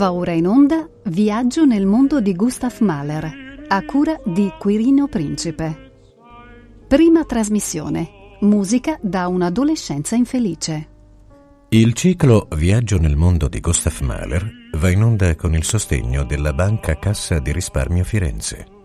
Va ora in onda Viaggio nel mondo di Gustav Mahler, a cura di Quirino Principe. Prima trasmissione. Musica da un'adolescenza infelice. Il ciclo Viaggio nel mondo di Gustav Mahler va in onda con il sostegno della Banca Cassa di Risparmio Firenze.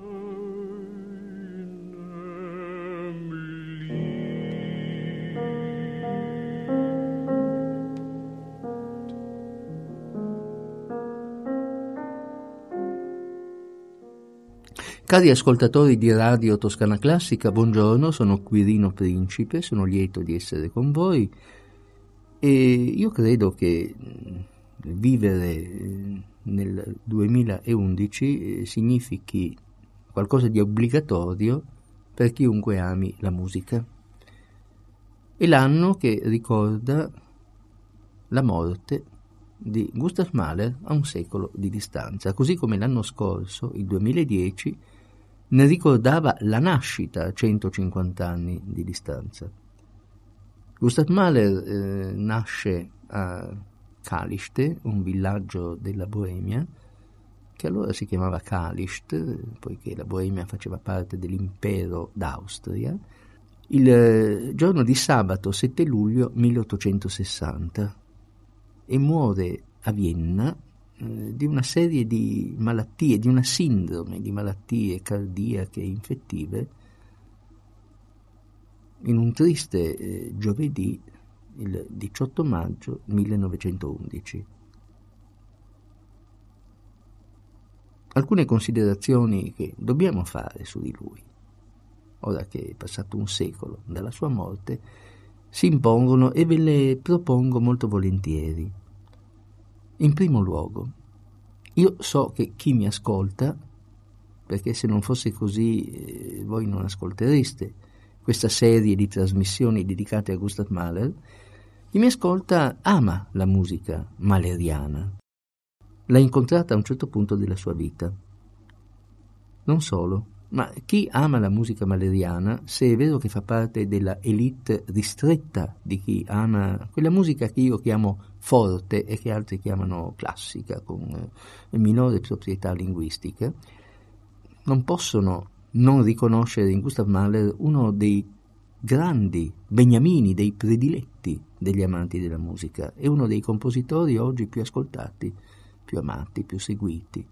Cari ascoltatori di Radio Toscana Classica, buongiorno, sono Quirino Principe, sono lieto di essere con voi e io credo che vivere nel 2011 eh, significhi qualcosa di obbligatorio per chiunque ami la musica. È l'anno che ricorda la morte di Gustav Mahler a un secolo di distanza, così come l'anno scorso, il 2010, ne ricordava la nascita a 150 anni di distanza. Gustav Mahler eh, nasce a Kalište, un villaggio della Boemia, che allora si chiamava Kalicht, poiché la Boemia faceva parte dell'impero d'Austria, il eh, giorno di sabato 7 luglio 1860 e muore a Vienna eh, di una serie di malattie, di una sindrome di malattie cardiache e infettive, in un triste eh, giovedì, il 18 maggio 1911. Alcune considerazioni che dobbiamo fare su di lui, ora che è passato un secolo dalla sua morte, si impongono e ve le propongo molto volentieri. In primo luogo, io so che chi mi ascolta, perché se non fosse così eh, voi non ascoltereste questa serie di trasmissioni dedicate a Gustav Mahler, chi mi ascolta ama la musica maleriana. L'ha incontrata a un certo punto della sua vita. Non solo, ma chi ama la musica maleriana, se è vero che fa parte della elite ristretta di chi ama quella musica che io chiamo forte e che altri chiamano classica, con eh, minore proprietà linguistica, non possono non riconoscere in Gustav Mahler uno dei grandi beniamini, dei prediletti degli amanti della musica e uno dei compositori oggi più ascoltati, più amati, più seguiti.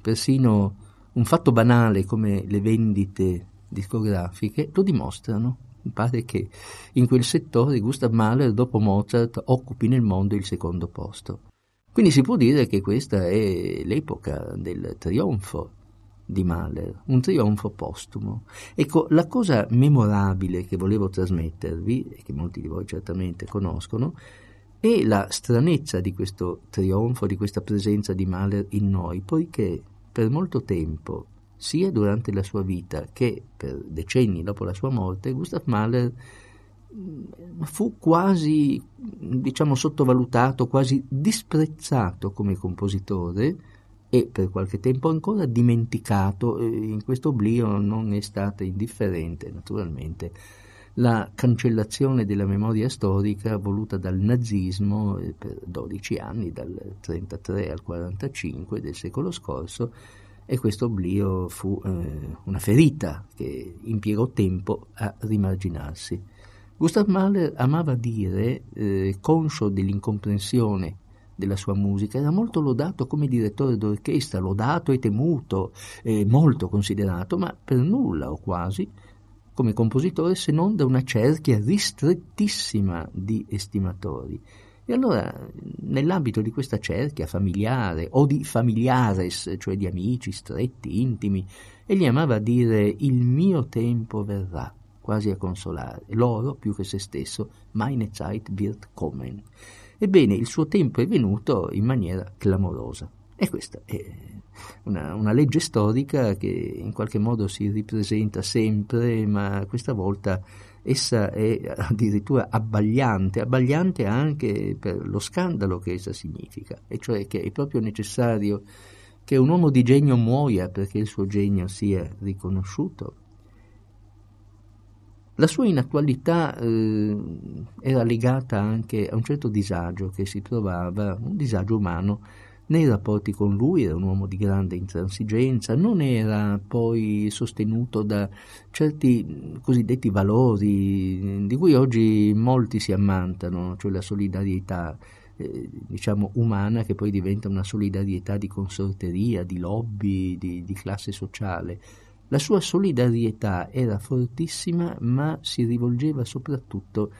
Persino un fatto banale come le vendite discografiche lo dimostrano. Mi pare che in quel settore Gustav Mahler, dopo Mozart, occupi nel mondo il secondo posto. Quindi si può dire che questa è l'epoca del trionfo di Mahler, un trionfo postumo. Ecco, la cosa memorabile che volevo trasmettervi, e che molti di voi certamente conoscono, è la stranezza di questo trionfo, di questa presenza di Mahler in noi, poiché per molto tempo, sia durante la sua vita che per decenni dopo la sua morte, Gustav Mahler mm, fu quasi, diciamo, sottovalutato, quasi disprezzato come compositore e per qualche tempo ancora dimenticato. In questo oblio non è stata indifferente, naturalmente, la cancellazione della memoria storica voluta dal nazismo eh, per 12 anni, dal 33 al 45 del secolo scorso, e questo oblio fu eh, una ferita che impiegò tempo a rimarginarsi. Gustav Mahler amava dire, eh, conscio dell'incomprensione della sua musica, era molto lodato come direttore d'orchestra, lodato e temuto, eh, molto considerato, ma per nulla o quasi come compositore se non da una cerchia ristrettissima di estimatori. E allora, nell'ambito di questa cerchia familiare o di familiares, cioè di amici stretti, intimi, egli amava dire il mio tempo verrà, quasi a consolare, loro più che se stesso, meine Zeit wird kommen. Ebbene, il suo tempo è venuto in maniera clamorosa. E questa è una, una, legge storica che in qualche modo si ripresenta sempre, ma questa volta essa è addirittura abbagliante, abbagliante anche per lo scandalo che essa significa, e cioè che è proprio necessario che un uomo di genio muoia perché il suo genio sia riconosciuto. La sua inattualità eh, era legata anche a un certo disagio che si provava, un disagio umano, nei rapporti con lui, era un uomo di grande intransigenza, non era poi sostenuto da certi cosiddetti valori di cui oggi molti si ammantano, cioè la solidarietà eh, diciamo umana che poi diventa una solidarietà di consorteria, di lobby, di, di classe sociale. La sua solidarietà era fortissima, ma si rivolgeva soprattutto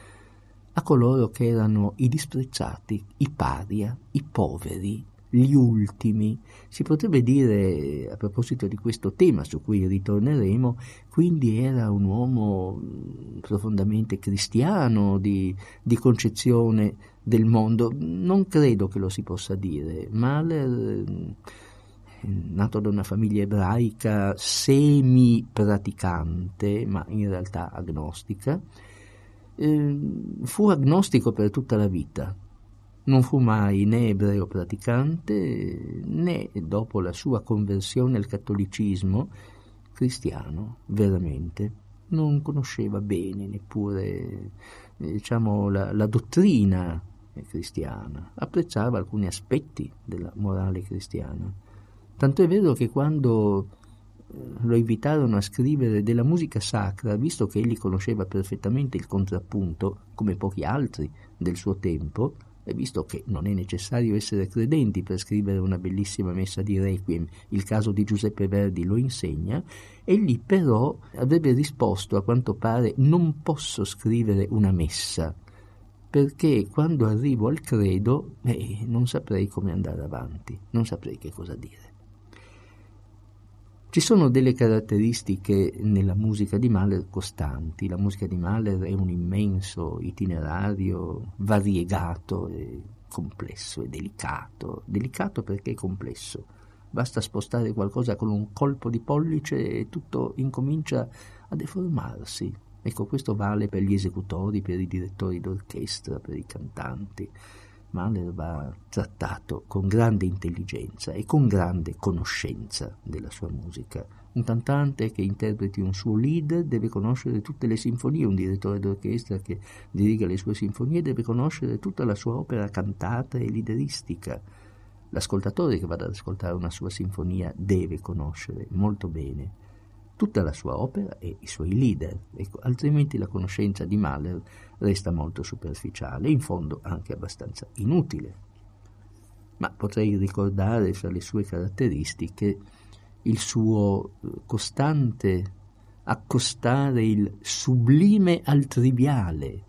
a coloro che erano i disprezzati, i paria, i poveri, gli ultimi. Si potrebbe dire, a proposito di questo tema su cui ritorneremo, quindi era un uomo profondamente cristiano, di, di concezione del mondo. Non credo che lo si possa dire. Mahler, nato da una famiglia ebraica semi-praticante, ma in realtà agnostica, fu agnostico per tutta la vita non fu mai né ebreo praticante né dopo la sua conversione al cattolicismo cristiano veramente. Non conosceva bene neppure diciamo, la, la dottrina cristiana, apprezzava alcuni aspetti della morale cristiana. Tanto è vero che quando eh, lo invitarono a scrivere della musica sacra, visto che egli conosceva perfettamente il contrappunto, come pochi altri del suo tempo, e visto che non è necessario essere credenti per scrivere una bellissima messa di requiem, il caso di Giuseppe Verdi lo insegna, egli però avrebbe risposto a quanto pare non posso scrivere una messa, perché quando arrivo al credo eh, non saprei come andare avanti, non saprei che cosa dire. Ci sono delle caratteristiche nella musica di Mahler costanti. La musica di Mahler è un immenso itinerario variegato e complesso e delicato. Delicato perché è complesso. Basta spostare qualcosa con un colpo di pollice e tutto incomincia a deformarsi. Ecco, questo vale per gli esecutori, per i direttori d'orchestra, per i cantanti. Mahler va trattato con grande intelligenza e con grande conoscenza della sua musica. Un cantante che interpreti un suo lead deve conoscere tutte le sinfonie, un direttore d'orchestra che diriga le sue sinfonie deve conoscere tutta la sua opera cantata e lideristica. L'ascoltatore che vada ad ascoltare una sua sinfonia deve conoscere molto bene tutta la sua opera e i suoi leader, ecco, altrimenti la conoscenza di Mahler resta molto superficiale in fondo anche abbastanza inutile. Ma potrei ricordare fra le sue caratteristiche il suo eh, costante accostare il sublime al triviale,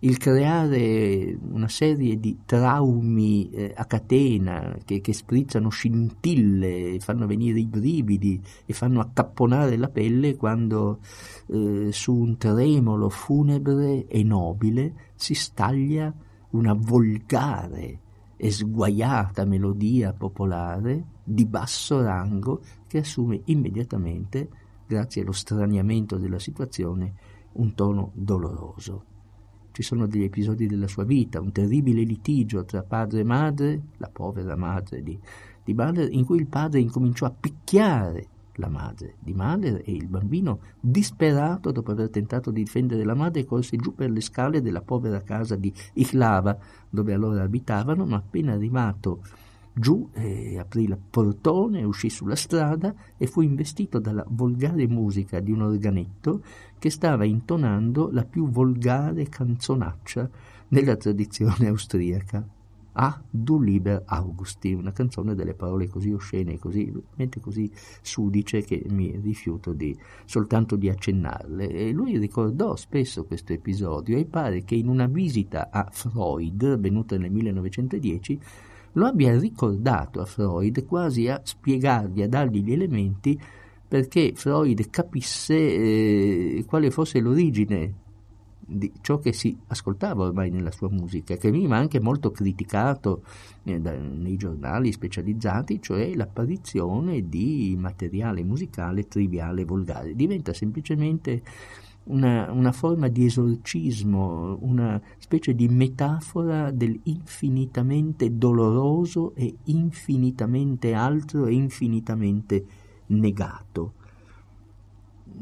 il creare una serie di traumi eh, a catena che, che, sprizzano scintille, fanno venire i brividi e fanno accapponare la pelle quando eh, su un tremolo funebre e nobile si staglia una volgare e sguaiata melodia popolare di basso rango che assume immediatamente, grazie allo straniamento della situazione, un tono doloroso ci sono degli episodi della sua vita, un terribile litigio tra padre e madre, la povera madre di, di Mahler, in cui il padre incominciò a picchiare la madre di Mahler e il bambino, disperato dopo aver tentato di difendere la madre, corse giù per le scale della povera casa di Ichlava, dove allora abitavano, ma appena arrivato giù eh, aprì il portone, uscì sulla strada e fu investito dalla volgare musica di un organetto che stava intonando la più volgare canzonaccia nella tradizione austriaca. Ah, du lieber Augusti, una canzone delle parole così oscene, così, così sudice che mi rifiuto di, soltanto di accennarle. E lui ricordò spesso questo episodio e pare che in una visita a Freud, venuta nel 1910, lo abbia ricordato a Freud quasi a spiegargli, a dargli gli elementi perché Freud capisse eh, quale fosse l'origine di ciò che si ascoltava ormai nella sua musica, che veniva anche molto criticato eh, da, nei giornali specializzati, cioè l'apparizione di materiale musicale triviale e volgare. Diventa semplicemente una, una, forma di esorcismo, una specie di metafora dell'infinitamente doloroso e infinitamente altro e infinitamente negato.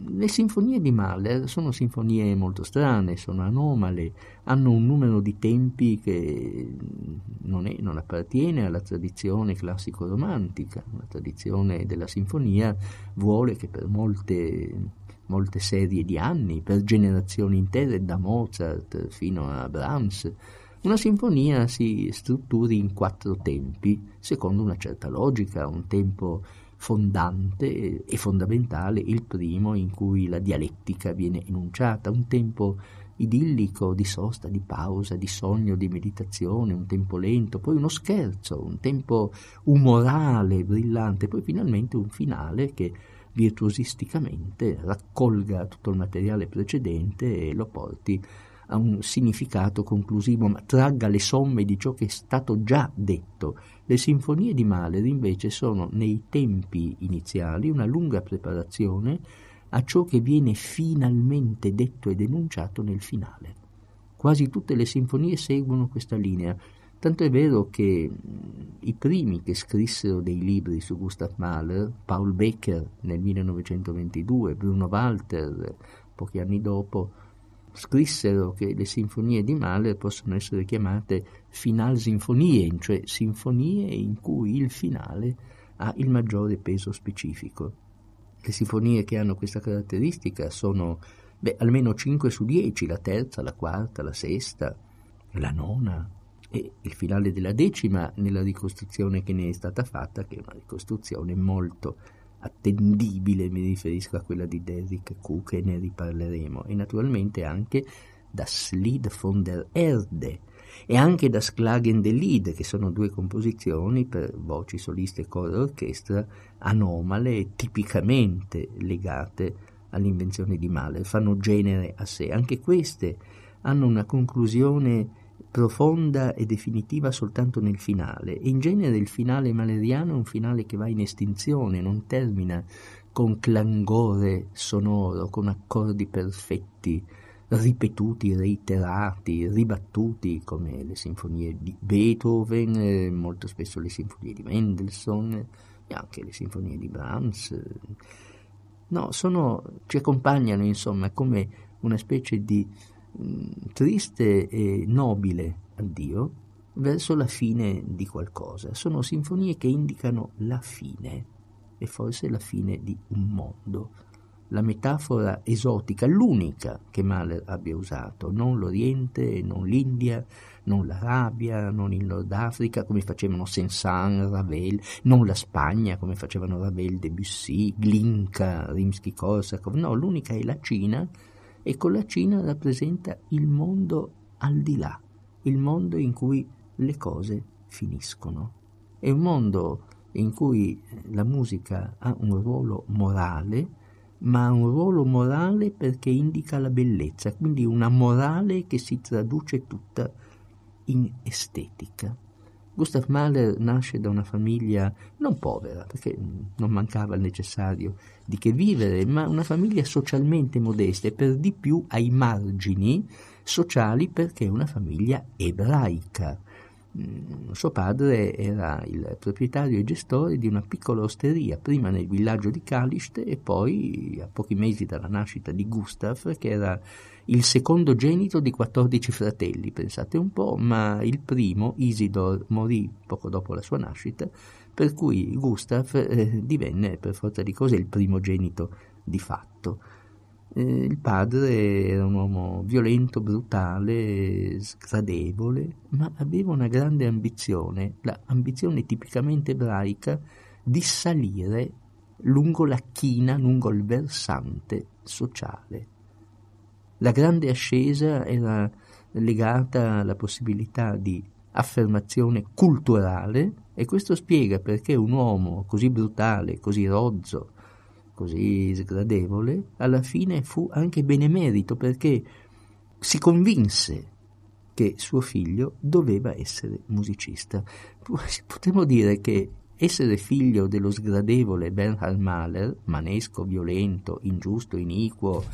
le sinfonie di Mahler sono sinfonie molto strane, sono anomale, hanno un numero di tempi che non, è, non appartiene alla tradizione classico-romantica. La tradizione della sinfonia vuole che per molte, molte serie di anni, per generazioni intere, da Mozart fino a Brahms, una sinfonia si strutturi in quattro tempi, secondo una certa logica, un tempo fondante e fondamentale, il primo in cui la dialettica viene enunciata, un tempo idillico di sosta, di pausa, di sogno, di meditazione, un tempo lento, poi uno scherzo, un tempo umorale, brillante, poi finalmente un finale che virtuosisticamente raccolga tutto il materiale precedente e lo porti a un significato conclusivo, ma tragga le somme di ciò che è stato già detto. Le sinfonie di Mahler invece sono nei tempi iniziali una lunga preparazione a ciò che viene finalmente detto e denunciato nel finale. Quasi tutte le sinfonie seguono questa linea, tanto è vero che i primi che scrissero dei libri su Gustav Mahler, Paul Becker nel 1922, Bruno Walter pochi anni dopo, scrissero che le sinfonie di Mahler possono essere chiamate finalsinfonie, cioè sinfonie in cui il finale ha il maggiore peso specifico. Le sinfonie che hanno questa caratteristica sono beh, almeno 5 su 10, la terza, la quarta, la sesta, la nona e il finale della decima nella ricostruzione che ne è stata fatta, che è una ricostruzione molto attendibile, mi riferisco a quella di Derrick Cook e ne riparleremo, e naturalmente anche Das Lied von der Erde e anche Das Klagen der Lied, che sono due composizioni per voci soliste e coro orchestra anomale e tipicamente legate all'invenzione di Mahler, fanno genere a sé. Anche queste hanno una conclusione profonda e definitiva soltanto nel finale. in genere il finale maleriano è un finale che va in estinzione, non termina con clangore sonoro, con accordi perfetti, ripetuti, reiterati, ribattuti come le sinfonie di Beethoven, molto spesso le sinfonie di Mendelssohn e anche le sinfonie di Brahms. No, sono, ci accompagnano insomma come una specie di triste e nobile addio verso la fine di qualcosa. Sono sinfonie che indicano la fine e forse la fine di un mondo. La metafora esotica, l'unica che Mahler abbia usato, non l'Oriente, non l'India, non l'Arabia, non il Nord Africa come facevano Saint-Saëns, Ravel, non la Spagna come facevano Ravel, Debussy, Glinka, Rimsky-Korsakov, no, l'unica è la Cina e con la Cina rappresenta il mondo al di là, il mondo in cui le cose finiscono. È un mondo in cui la musica ha un ruolo morale, ma ha un ruolo morale perché indica la bellezza, quindi una morale che si traduce tutta in estetica. Gustav Mahler nasce da una famiglia non povera, perché non mancava il necessario di che vivere, ma una famiglia socialmente modesta e per di più ai margini sociali perché è una famiglia ebraica. Mm, suo padre era il proprietario e gestore di una piccola osteria, prima nel villaggio di Kalište e poi a pochi mesi dalla nascita di Gustav, che era il secondogenito di 14 fratelli, pensate un po', ma il primo, Isidor, morì poco dopo la sua nascita, per cui Gustav eh, divenne per forza di cose il primogenito di fatto. Eh, il padre era un uomo violento, brutale, sgradevole, ma aveva una grande ambizione, l'ambizione tipicamente ebraica di salire lungo la china, lungo il versante sociale la grande ascesa era legata alla possibilità di affermazione culturale e questo spiega perché un uomo così brutale, così rozzo, così sgradevole, alla fine fu anche benemerito perché si convinse che suo figlio doveva essere musicista. Potremmo dire che essere figlio dello sgradevole Bernhard Mahler, manesco, violento, ingiusto, iniquo,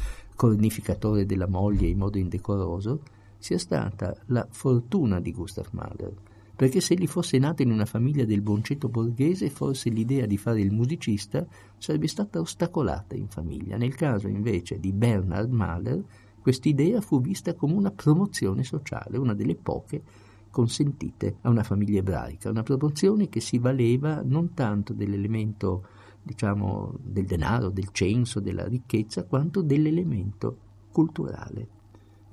cornificatore della moglie in modo indecoroso, sia stata la fortuna di Gustav Mahler, perché se egli fosse nato in una famiglia del boncetto borghese, forse l'idea di fare il musicista sarebbe stata ostacolata in famiglia. Nel caso invece di Bernard Mahler, quest'idea fu vista come una promozione sociale, una delle poche consentite a una famiglia ebraica, una promozione che si valeva non tanto dell'elemento diciamo, del denaro, del censo, della ricchezza, quanto dell'elemento culturale.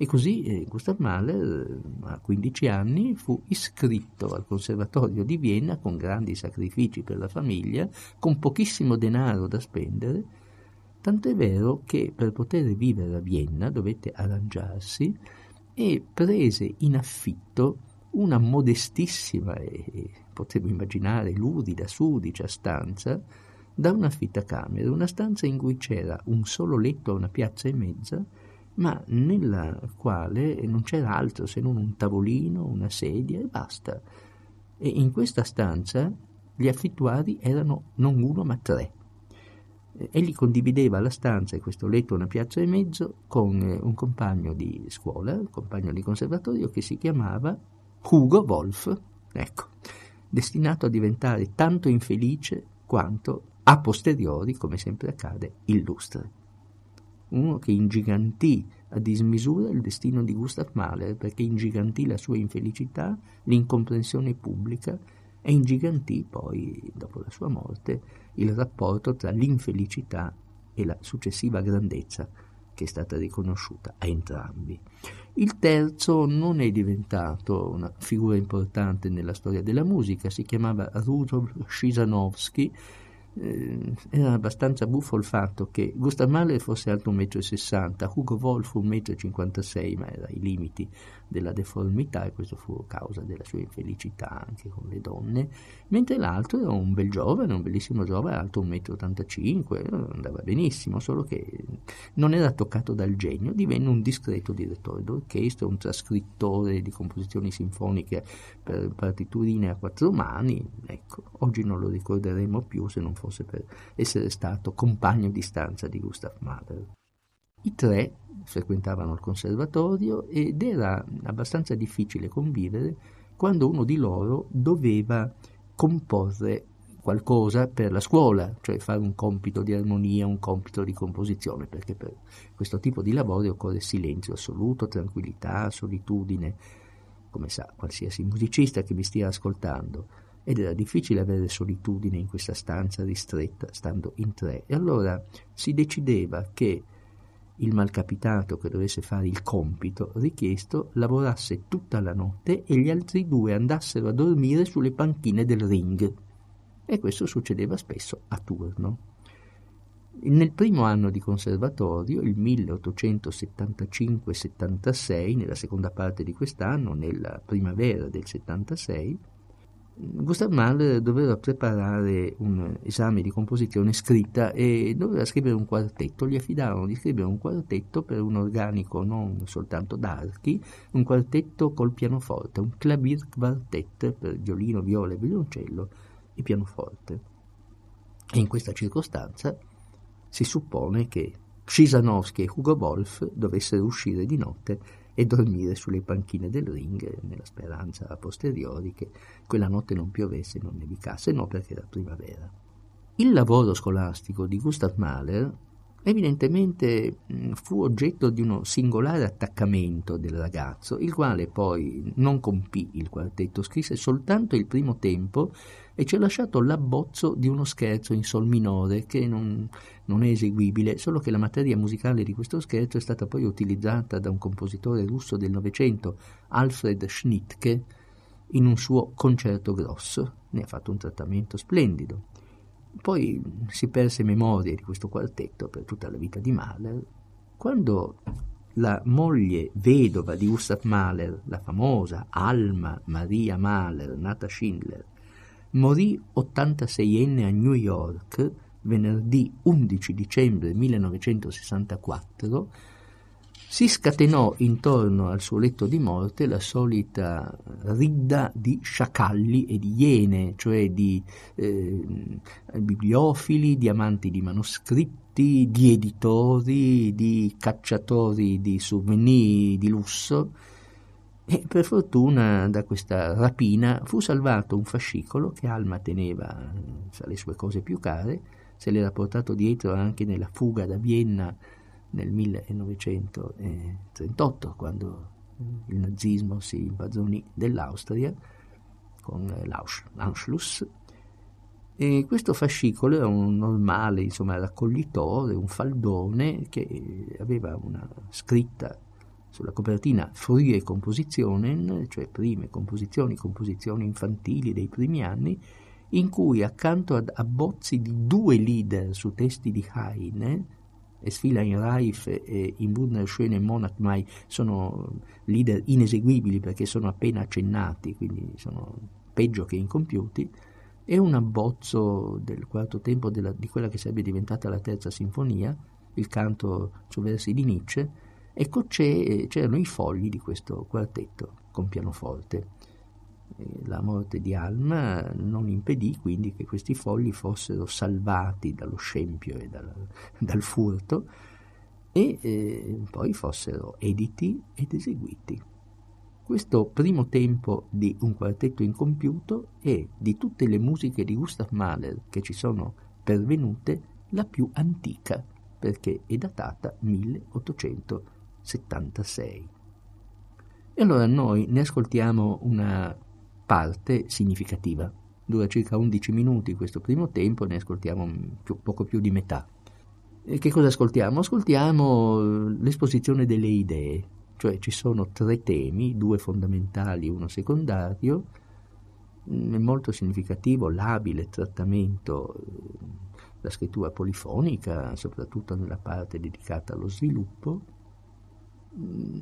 E così eh, Gustav Mahler eh, a 15 anni fu iscritto al Conservatorio di Vienna con grandi sacrifici per la famiglia, con pochissimo denaro da spendere, tant'è vero che per poter vivere a Vienna dovette arrangiarsi e prese in affitto una modestissima e potevo immaginare lurida, sudicia stanza da una camera, una stanza in cui c'era un solo letto a una piazza e mezza, ma nella quale non c'era altro se non un tavolino, una sedia e basta. E in questa stanza gli affittuari erano non uno ma tre. Egli condivideva la stanza e questo letto una piazza e mezzo con eh, un compagno di scuola, un compagno di conservatorio che si chiamava Hugo Wolf, ecco, destinato a diventare tanto infelice quanto a posteriori, come sempre accade, illustre. Uno che ingigantì a dismisura il destino di Gustav Mahler perché ingigantì la sua infelicità, l'incomprensione pubblica e ingigantì poi, dopo la sua morte, il rapporto tra l'infelicità e la successiva grandezza che è stata riconosciuta a entrambi. Il terzo non è diventato una figura importante nella storia della musica, si chiamava Rudolf Schisanowski eh, era abbastanza buffo il fatto che Gustav Mahler fosse alto 1,60 m, Hugo Wolf 1,56 m, ma era ai limiti della deformità e questo fu causa della sua infelicità anche con le donne, mentre l'altro era un bel giovane, un bellissimo giovane, alto 1,85 m, andava benissimo, solo che non era toccato dal genio, divenne un discreto direttore d'orchestra, un trascrittore di composizioni sinfoniche per partiturine a quattro mani, ecco, oggi non lo ricorderemo più se non fosse per essere stato compagno di stanza di Gustav Mahler. I tre frequentavano il conservatorio ed era abbastanza difficile convivere quando uno di loro doveva comporre qualcosa per la scuola, cioè fare un compito di armonia, un compito di composizione, perché per questo tipo di lavoro occorre silenzio assoluto, tranquillità, solitudine, come sa qualsiasi musicista che mi stia ascoltando. Ed era difficile avere solitudine in questa stanza ristretta, stando in tre. E allora si decideva che il malcapitato che dovesse fare il compito richiesto lavorasse tutta la notte e gli altri due andassero a dormire sulle panchine del ring. E questo succedeva spesso a turno. Nel primo anno di conservatorio, il 1875-76, nella seconda parte di quest'anno, nella primavera del 76, Gustav Mahler doveva preparare un esame di composizione scritta e doveva scrivere un quartetto. Gli affidarono di scrivere un quartetto per un organico non soltanto d'archi, un quartetto col pianoforte, un clavier quartet per violino, viola e violoncello e pianoforte. E in questa circostanza si suppone che Schisanowski e Hugo Wolf dovessero uscire di notte e dormire sulle panchine del ring nella speranza a posteriori che quella notte non piovesse e non nevicasse, no perché era primavera. Il lavoro scolastico di Gustav Mahler evidentemente fu oggetto di uno singolare attaccamento del ragazzo, il quale poi non compì il quartetto, scrisse soltanto il primo tempo e ci ha lasciato l'abbozzo di uno scherzo in sol minore che non, non è eseguibile, solo che la materia musicale di questo scherzo è stata poi utilizzata da un compositore russo del Novecento, Alfred Schnittke, in un suo concerto grosso. Ne ha fatto un trattamento splendido. Poi si perse memoria di questo quartetto per tutta la vita di Mahler, quando la moglie vedova di Gustav Mahler, la famosa Alma Maria Mahler, nata Schindler, morì 86enne a New York venerdì 11 dicembre 1964 si scatenò intorno al suo letto di morte la solita ridda di sciacalli e di iene, cioè di eh, bibliofili, di amanti di manoscritti, di editori, di cacciatori di souvenir di lusso, E per fortuna da questa rapina fu salvato un fascicolo che Alma teneva tra le sue cose più care, se l'era portato dietro anche nella fuga da Vienna nel 1938, quando il nazismo si impadronì dell'Austria con l'Anschluss. E questo fascicolo era un normale insomma, raccoglitore, un faldone che aveva una scritta sulla copertina Frühe Compositionen, cioè prime composizioni, composizioni infantili dei primi anni, in cui accanto ad abbozzi di due leader su testi di Heine, Es fiel ein Reif e in wunderschönen Monat Mai sono leader ineseguibili perché sono appena accennati, quindi sono peggio che incompiuti, e un abbozzo del quarto tempo della, di quella che sarebbe diventata la terza sinfonia, il canto su versi di Nietzsche, ecco c'erano i fogli di questo quartetto con pianoforte la morte di Alma non impedì quindi che questi fogli fossero salvati dallo scempio e dal, dal furto e eh, poi fossero editi ed eseguiti. Questo primo tempo di un quartetto incompiuto è di tutte le musiche di Gustav Mahler che ci sono pervenute la più antica perché è datata 1876. E allora noi ne ascoltiamo una parte significativa. Dura circa 11 minuti questo primo tempo, ne ascoltiamo più, poco più di metà. E che cosa ascoltiamo? Ascoltiamo eh, l'esposizione delle idee, cioè ci sono tre temi, due fondamentali, uno secondario, mm, è molto significativo l'abile trattamento, eh, la scrittura polifonica, soprattutto nella parte dedicata allo sviluppo,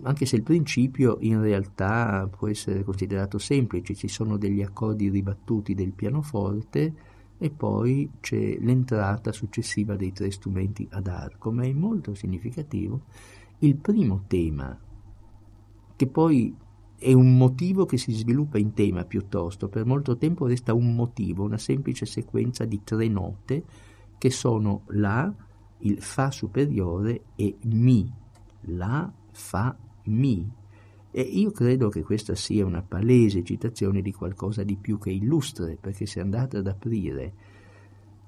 anche se il principio in realtà può essere considerato semplice, ci sono degli accordi ribattuti del pianoforte e poi c'è l'entrata successiva dei tre strumenti ad arco, ma è molto significativo il primo tema, che poi è un motivo che si sviluppa in tema piuttosto, per molto tempo resta un motivo, una semplice sequenza di tre note che sono La, il Fa superiore e Mi, La, fa mi. E io credo che questa sia una palese citazione di qualcosa di più che illustre, perché se andate ad aprire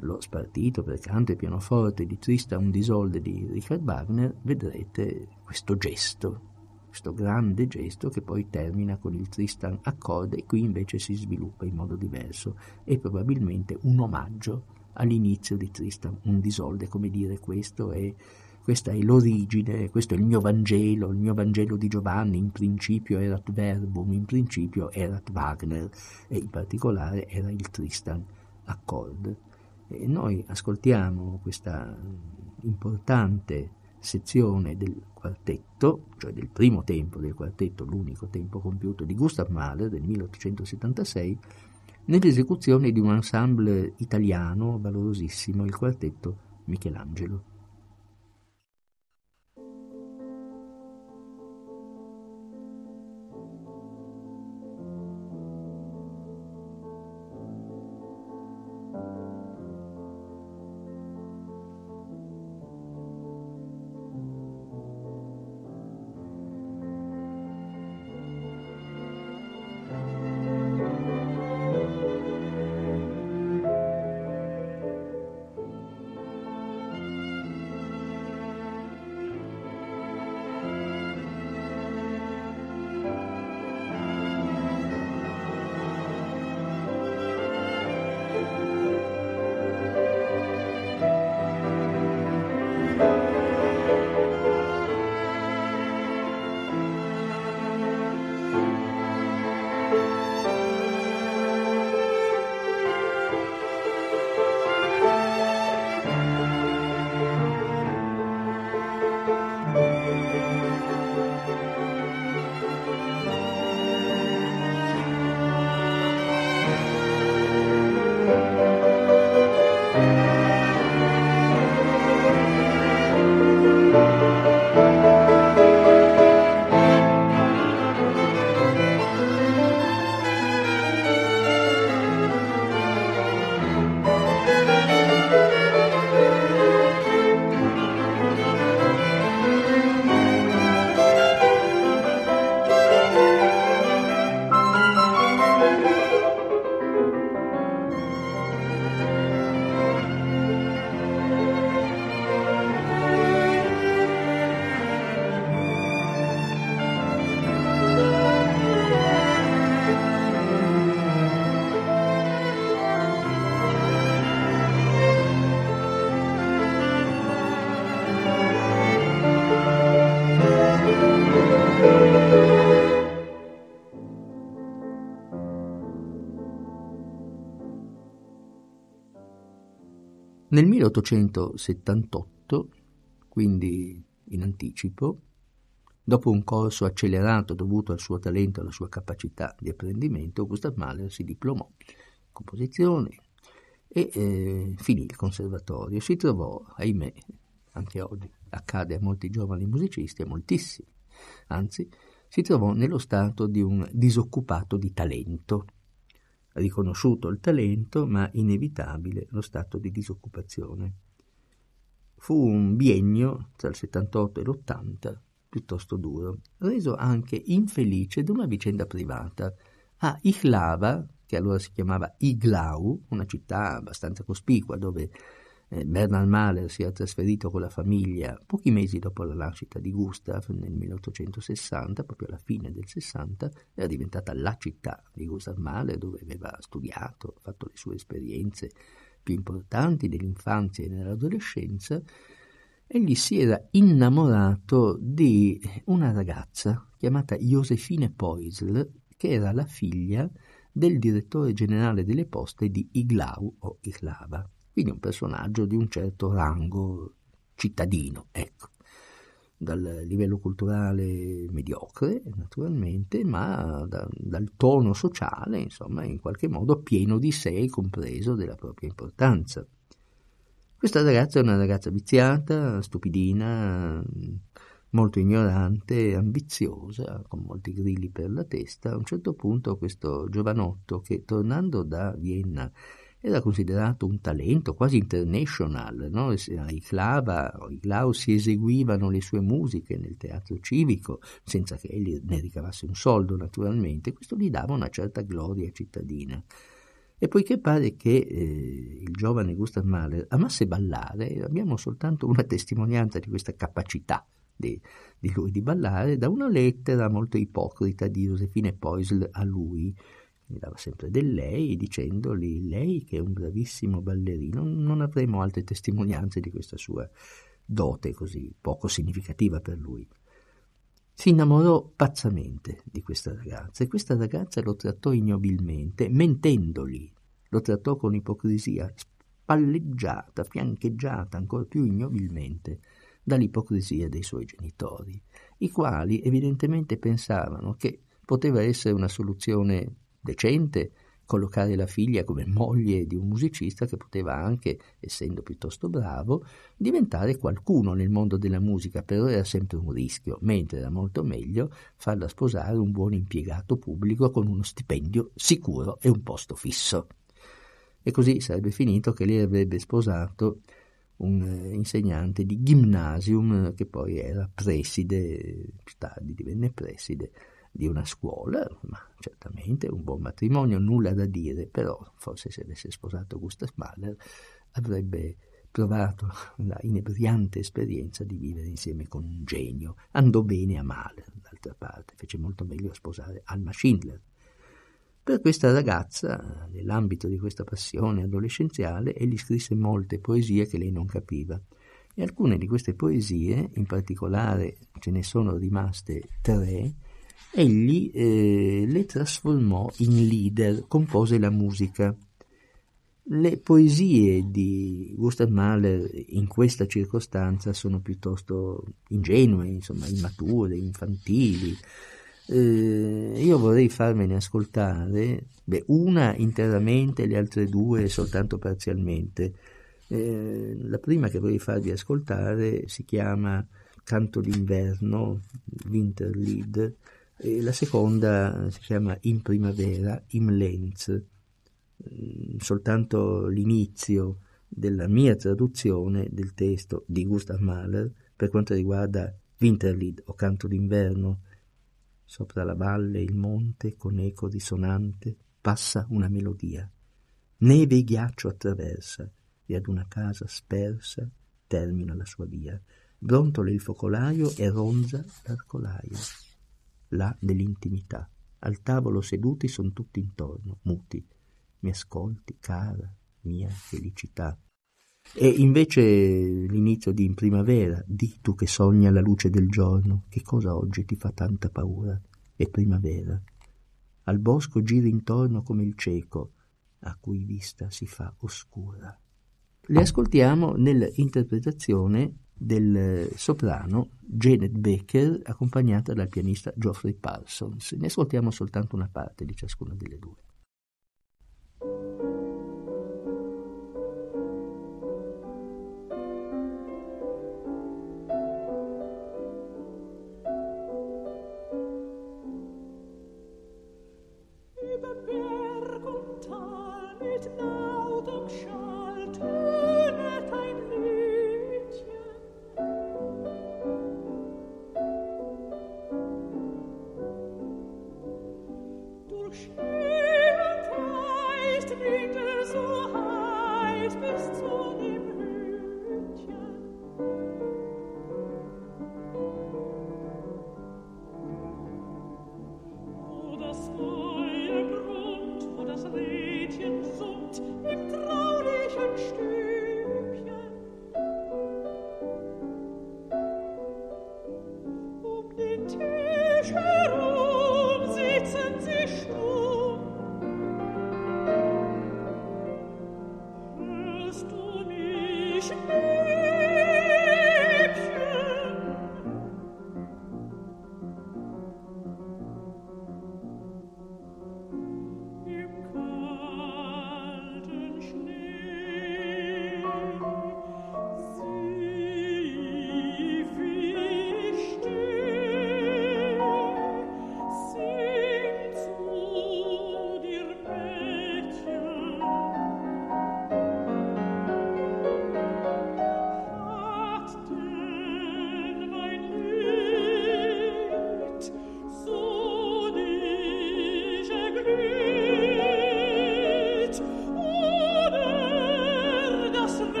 lo spartito per canto e pianoforte di Tristan Disolde di Richard Wagner, vedrete questo gesto, questo grande gesto che poi termina con il Tristan accorde e qui invece si sviluppa in modo diverso. È probabilmente un omaggio all'inizio di Tristan un Disolde, come dire questo è questa è l'origine, questo è il mio Vangelo, il mio Vangelo di Giovanni, in principio erat verbum, in principio erat Wagner e in particolare era il Tristan Accord. E noi ascoltiamo questa importante sezione del quartetto, cioè del primo tempo del quartetto, l'unico tempo compiuto di Gustav Mahler del 1876, nell'esecuzione di un ensemble italiano valorosissimo, il quartetto Michelangelo. Nel 1878, quindi in anticipo, dopo un corso accelerato dovuto al suo talento e alla sua capacità di apprendimento, Gustav Mahler si diplomò in composizione e eh, finì il conservatorio. Si trovò, ahimè, anche oggi accade a molti giovani musicisti, a moltissimi, anzi, si trovò nello stato di un disoccupato di talento. Riconosciuto il talento, ma inevitabile lo stato di disoccupazione. Fu un biennio tra il 78 e l'80 piuttosto duro, reso anche infelice da una vicenda privata. A Ichlava, che allora si chiamava Iglau, una città abbastanza cospicua dove Bernard Mahler si era trasferito con la famiglia pochi mesi dopo la nascita di Gustav nel 1860, proprio alla fine del 60, era diventata la città di Gustav Mahler dove aveva studiato, fatto le sue esperienze più importanti dell'infanzia e dell'adolescenza. Egli si era innamorato di una ragazza chiamata Josefine Poisl, che era la figlia del direttore generale delle poste di Iglau o Iglava quindi un personaggio di un certo rango cittadino, ecco, dal livello culturale mediocre naturalmente, ma da, dal tono sociale, insomma, in qualche modo pieno di sé e compreso della propria importanza. Questa ragazza è una ragazza viziata, stupidina, molto ignorante, ambiziosa, con molti grilli per la testa. A un certo punto questo giovanotto che tornando da Vienna era considerato un talento quasi international. No? I Clava, i Glau si eseguivano le sue musiche nel teatro civico senza che egli ne ricavasse un soldo naturalmente, questo gli dava una certa gloria cittadina. E poiché pare che eh, il giovane Gustav Mahler amasse ballare, abbiamo soltanto una testimonianza di questa capacità di, di lui di ballare da una lettera molto ipocrita di Josefine Poisl a lui, mi dava sempre del lei dicendogli lei che è un bravissimo ballerino non avremo altre testimonianze di questa sua dote così poco significativa per lui. Si innamorò pazzamente di questa ragazza e questa ragazza lo trattò ignobilmente mentendogli. Lo trattò con ipocrisia spalleggiata fiancheggiata ancor più ignobilmente dall'ipocrisia dei suoi genitori i quali evidentemente pensavano che poteva essere una soluzione decente collocare la figlia come moglie di un musicista che poteva anche, essendo piuttosto bravo, diventare qualcuno nel mondo della musica, però era sempre un rischio, mentre era molto meglio farla sposare un buon impiegato pubblico con uno stipendio sicuro e un posto fisso. E così sarebbe finito che lei avrebbe sposato un eh, insegnante di gymnasium che poi era preside, più tardi divenne preside di una scuola, ma certamente un buon matrimonio, nulla da dire, però forse se avesse sposato Gustav Mahler avrebbe provato la inebriante esperienza di vivere insieme con un genio. Andò bene a Mahler, d'altra parte, fece molto meglio a sposare Alma Schindler. Per questa ragazza, nell'ambito di questa passione adolescenziale, egli scrisse molte poesie che lei non capiva. E alcune di queste poesie, in particolare ce ne sono rimaste tre, egli eh, le trasformò in leader, compose la musica. Le poesie di Gustav Mahler in questa circostanza sono piuttosto ingenue, insomma, immature, infantili. Eh, io vorrei farmene ascoltare beh, una interamente, le altre due soltanto parzialmente. Eh, la prima che vorrei farvi ascoltare si chiama Canto d'inverno, Winterlied, e la seconda si chiama In primavera, Im Lenz, mm, soltanto l'inizio della mia traduzione del testo di Gustav Mahler per quanto riguarda Winterlied o Canto d'inverno. Sopra la valle il monte con eco risonante passa una melodia. Neve e ghiaccio attraversa e ad una casa spersa termina la sua via. Brontola il focolaio e ronza l'arcolaio là dell'intimità. Al tavolo seduti son tutti intorno, muti. Mi ascolti, cara mia felicità. E invece l'inizio di in primavera, di tu che sogni alla luce del giorno, che cosa oggi ti fa tanta paura? È primavera. Al bosco giri intorno come il cieco, a cui vista si fa oscura. Le ascoltiamo nell'interpretazione del soprano Janet Baker accompagnata dal pianista Geoffrey Parsons. Ne ascoltiamo soltanto una parte di ciascuna delle due.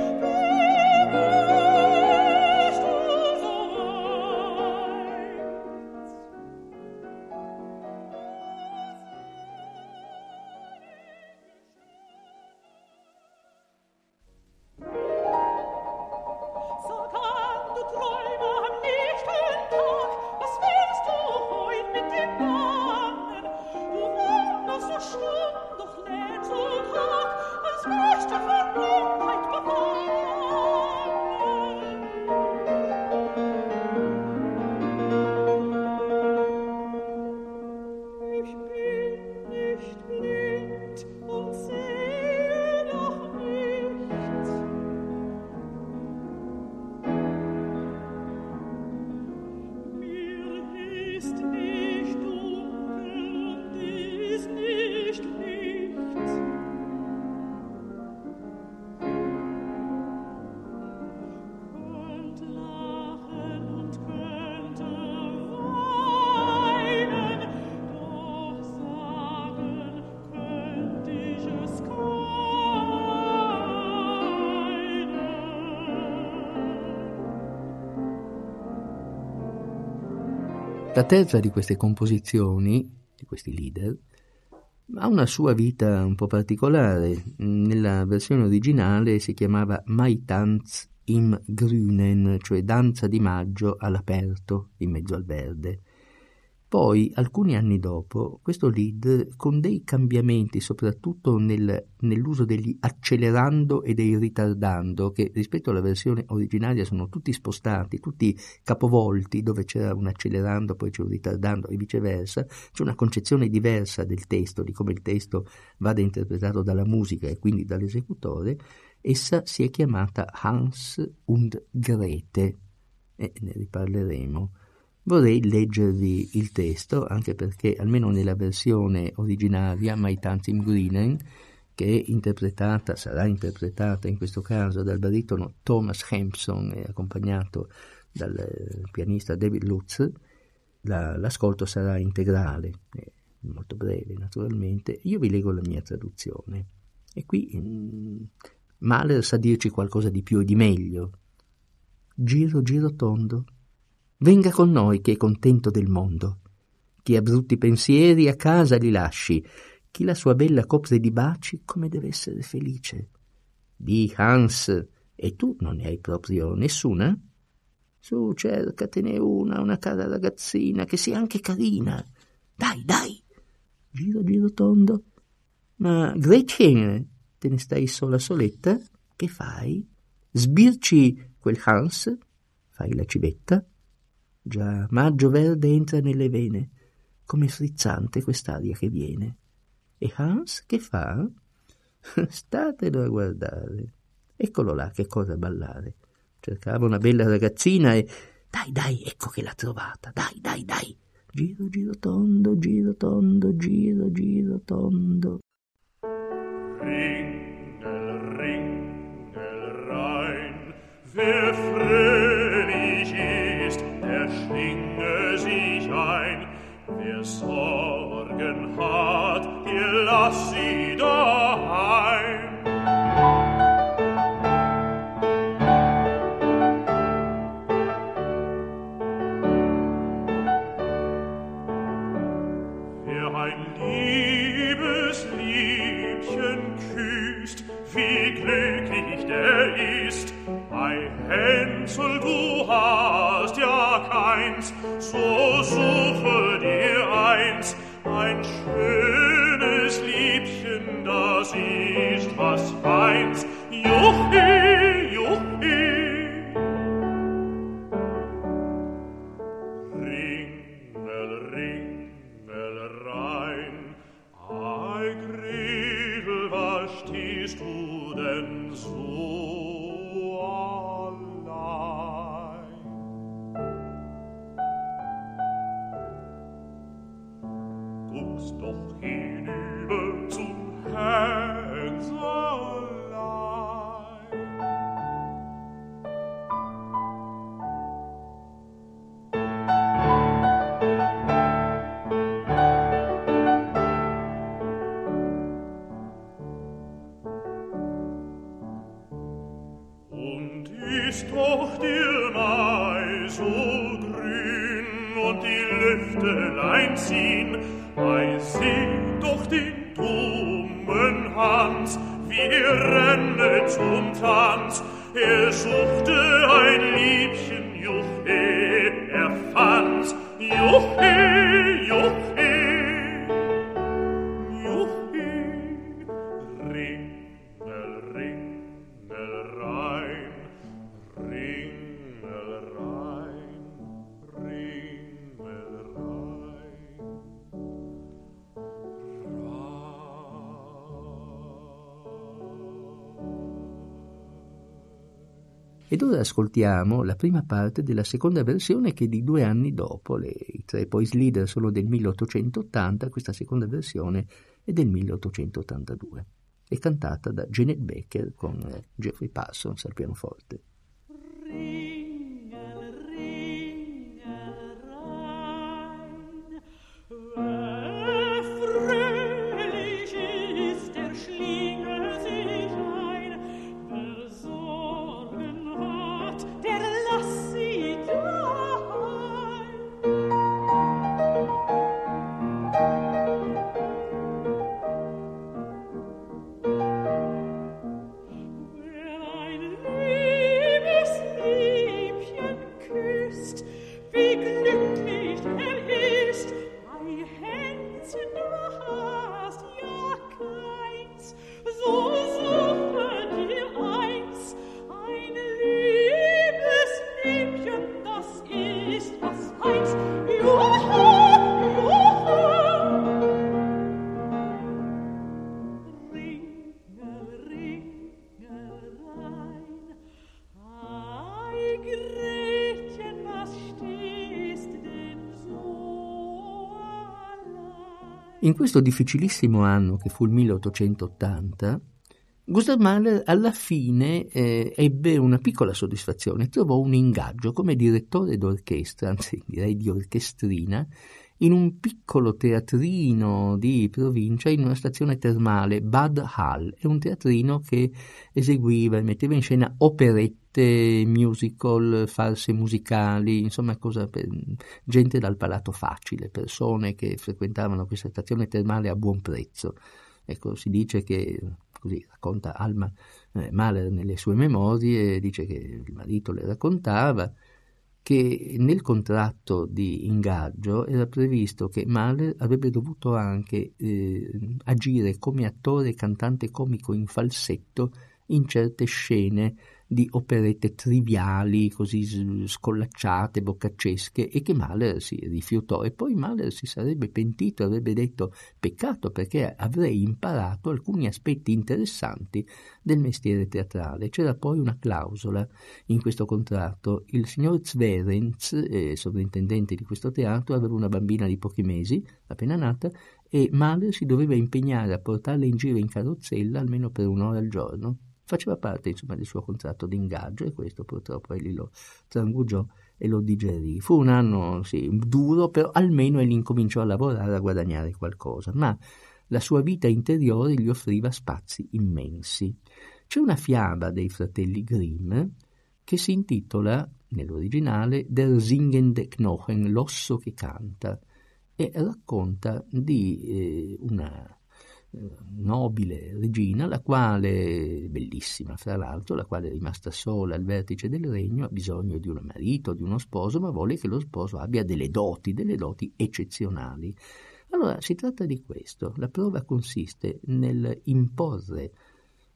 La terza di queste composizioni, di questi leader, ha una sua vita un po' particolare. Nella versione originale si chiamava Mai Tanz im Grünen, cioè danza di maggio all'aperto, in mezzo al verde. Poi, alcuni anni dopo, questo lead, con dei cambiamenti, soprattutto nel, nell'uso degli accelerando e dei ritardando, che rispetto alla versione originaria sono tutti spostati, tutti capovolti, dove c'era un accelerando, poi c'è un ritardando e viceversa, c'è una concezione diversa del testo, di come il testo vada interpretato dalla musica e quindi dall'esecutore, essa si è chiamata Hans und Grete, e ne riparleremo. Vorrei leggervi il testo, anche perché almeno nella versione originaria, Mai Tanzim Greenen, che è interpretata, sarà interpretata in questo caso dal baritono Thomas Hampson e accompagnato dal pianista David Lutz, la, l'ascolto sarà integrale, molto breve naturalmente. Io vi leggo la mia traduzione. E qui mh, mm, Mahler sa dirci qualcosa di più e di meglio. Giro, giro tondo, Venga con noi che è contento del mondo. Chi ha brutti pensieri a casa li lasci, chi la sua bella copre di baci come deve essere felice. Di Hans, e tu non ne hai proprio nessuna? Su, cercatene una, una cara ragazzina, che sia anche carina. Dai, dai. Giro, giro tondo. Ma Gretchen, te ne stai sola soletta? Che fai? Sbirci quel Hans? Fai la civetta? Già, maggio verde entra nelle vene. Come frizzante quest'aria che viene. E Hans che fa? Statelo a guardare. Eccolo là che cosa ballare. Cercava una bella ragazzina e... Dai, dai, ecco che l'ha trovata. Dai, dai, dai. Giro, giro tondo, giro tondo, giro, giro tondo. Ringel, ringel, rein, wer fröhlich Sorgen hat, ihr lasst sie daheim. Wer ein liebes Liebchen küsst, wie glücklich der ist, bei Hänsel, du hast ja keins, so, so, das ist was Feins. Juchhi, ascoltiamo la prima parte della seconda versione che di due anni dopo, le, i tre Poise Leader sono del 1880, questa seconda versione è del 1882. È cantata da Janet Becker con Jeffrey Parsons al pianoforte. In questo difficilissimo anno che fu il 1880, Gustav Mahler alla fine eh, ebbe una piccola soddisfazione, trovò un ingaggio come direttore d'orchestra, anzi direi di orchestrina, in un piccolo teatrino di provincia in una stazione termale, Bad Hall, è un teatrino che eseguiva e metteva in scena operette, musical, farse musicali, insomma cosa per gente dal palato facile, persone che frequentavano questa stazione termale a buon prezzo. Ecco, si dice che, così racconta Alma eh, Mahler nelle sue memorie, dice che il marito le raccontava, che nel contratto di ingaggio era previsto che Mahler avrebbe dovuto anche eh, agire come attore cantante comico in falsetto in certe scene di operette triviali, così scollacciate, boccaccesche, e che Mahler si rifiutò. E poi Mahler si sarebbe pentito, avrebbe detto peccato perché avrei imparato alcuni aspetti interessanti del mestiere teatrale. C'era poi una clausola in questo contratto. Il signor Zverenz, eh, sovrintendente di questo teatro, aveva una bambina di pochi mesi, appena nata, e Mahler si doveva impegnare a portarla in giro in carrozzella almeno per un'ora al giorno faceva parte insomma, del suo contratto di ingaggio e questo purtroppo egli lo trangugiò e lo digerì. Fu un anno sì, duro, però almeno egli incominciò a lavorare, a guadagnare qualcosa, ma la sua vita interiore gli offriva spazi immensi. C'è una fiaba dei fratelli Grimm che si intitola, nell'originale, Der singende Knochen, l'osso che canta, e racconta di eh, una nobile regina, la quale, bellissima fra l'altro, la quale è rimasta sola al vertice del regno, ha bisogno di un marito, di uno sposo, ma vuole che lo sposo abbia delle doti, delle doti eccezionali. Allora si tratta di questo. La prova consiste nel imporre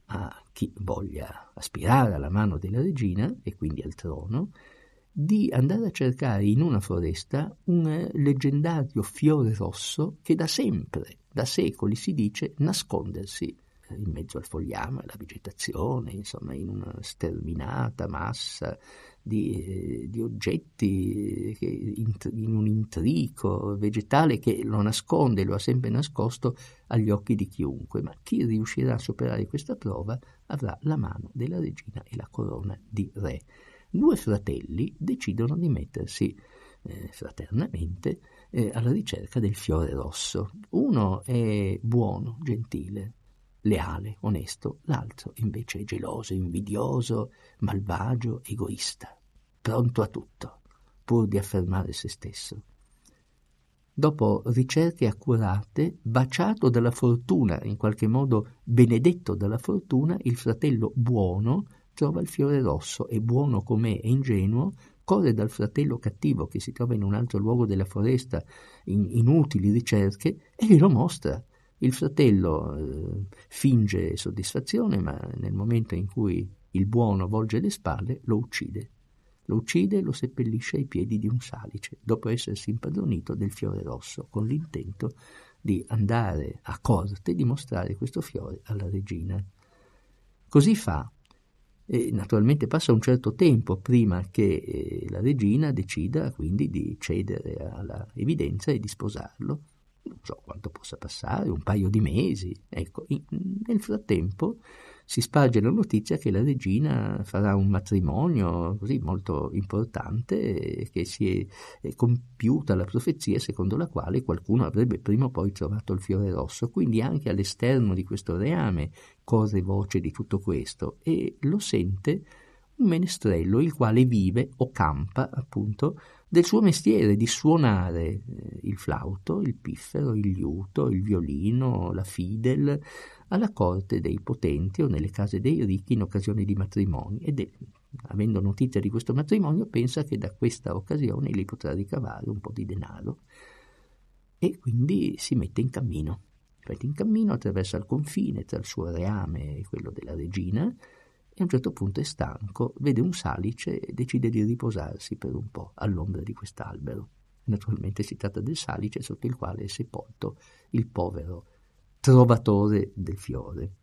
a chi voglia aspirare alla mano della regina e quindi al trono di andare a cercare in una foresta un leggendario fiore rosso che da sempre da secoli si dice nascondersi eh, in mezzo al fogliame, alla vegetazione, insomma in una sterminata massa di, eh, di oggetti che, in, in, un intrico vegetale che lo nasconde, lo ha sempre nascosto agli occhi di chiunque, ma chi riuscirà a superare questa prova avrà la mano della regina e la corona di re. Due fratelli decidono di mettersi eh, fraternamente eh, alla ricerca del fiore rosso. Uno è buono, gentile, leale, onesto, l'altro invece è geloso, invidioso, malvagio, egoista, pronto a tutto, pur di affermare se stesso. Dopo ricerche accurate, baciato dalla fortuna, in qualche modo benedetto dalla fortuna, il fratello buono trova il fiore rosso e buono com'è e ingenuo corre dal fratello cattivo che si trova in un altro luogo della foresta in inutili ricerche e glielo mostra. Il fratello eh, finge soddisfazione, ma nel momento in cui il buono volge le spalle lo uccide. Lo uccide e lo seppellisce ai piedi di un salice, dopo essersi impadronito del fiore rosso, con l'intento di andare a corte e di mostrare questo fiore alla regina. Così fa, e naturalmente passa un certo tempo prima che eh, la regina decida quindi di cedere alla evidenza e di sposarlo. Non so quanto possa passare, un paio di mesi. Ecco, in, nel frattempo si sparge la notizia che la regina farà un matrimonio così molto importante che si è, è compiuta la profezia secondo la quale qualcuno avrebbe prima o poi trovato il fiore rosso, quindi anche all'esterno di questo reame corre voce di tutto questo e lo sente un menestrello il quale vive o campa appunto del suo mestiere di suonare eh, il flauto, il piffero, il liuto, il violino, la fidel alla corte dei potenti o nelle case dei ricchi in occasione di matrimoni ed è, avendo notizia di questo matrimonio pensa che da questa occasione gli potrà ricavare un po' di denaro e quindi si mette in cammino. Si mette in cammino, attraversa il confine tra il suo reame e quello della regina e a un certo punto è stanco, vede un salice e decide di riposarsi per un po' all'ombra di quest'albero. Naturalmente si tratta del salice sotto il quale è sepolto il povero trovatore del fiore.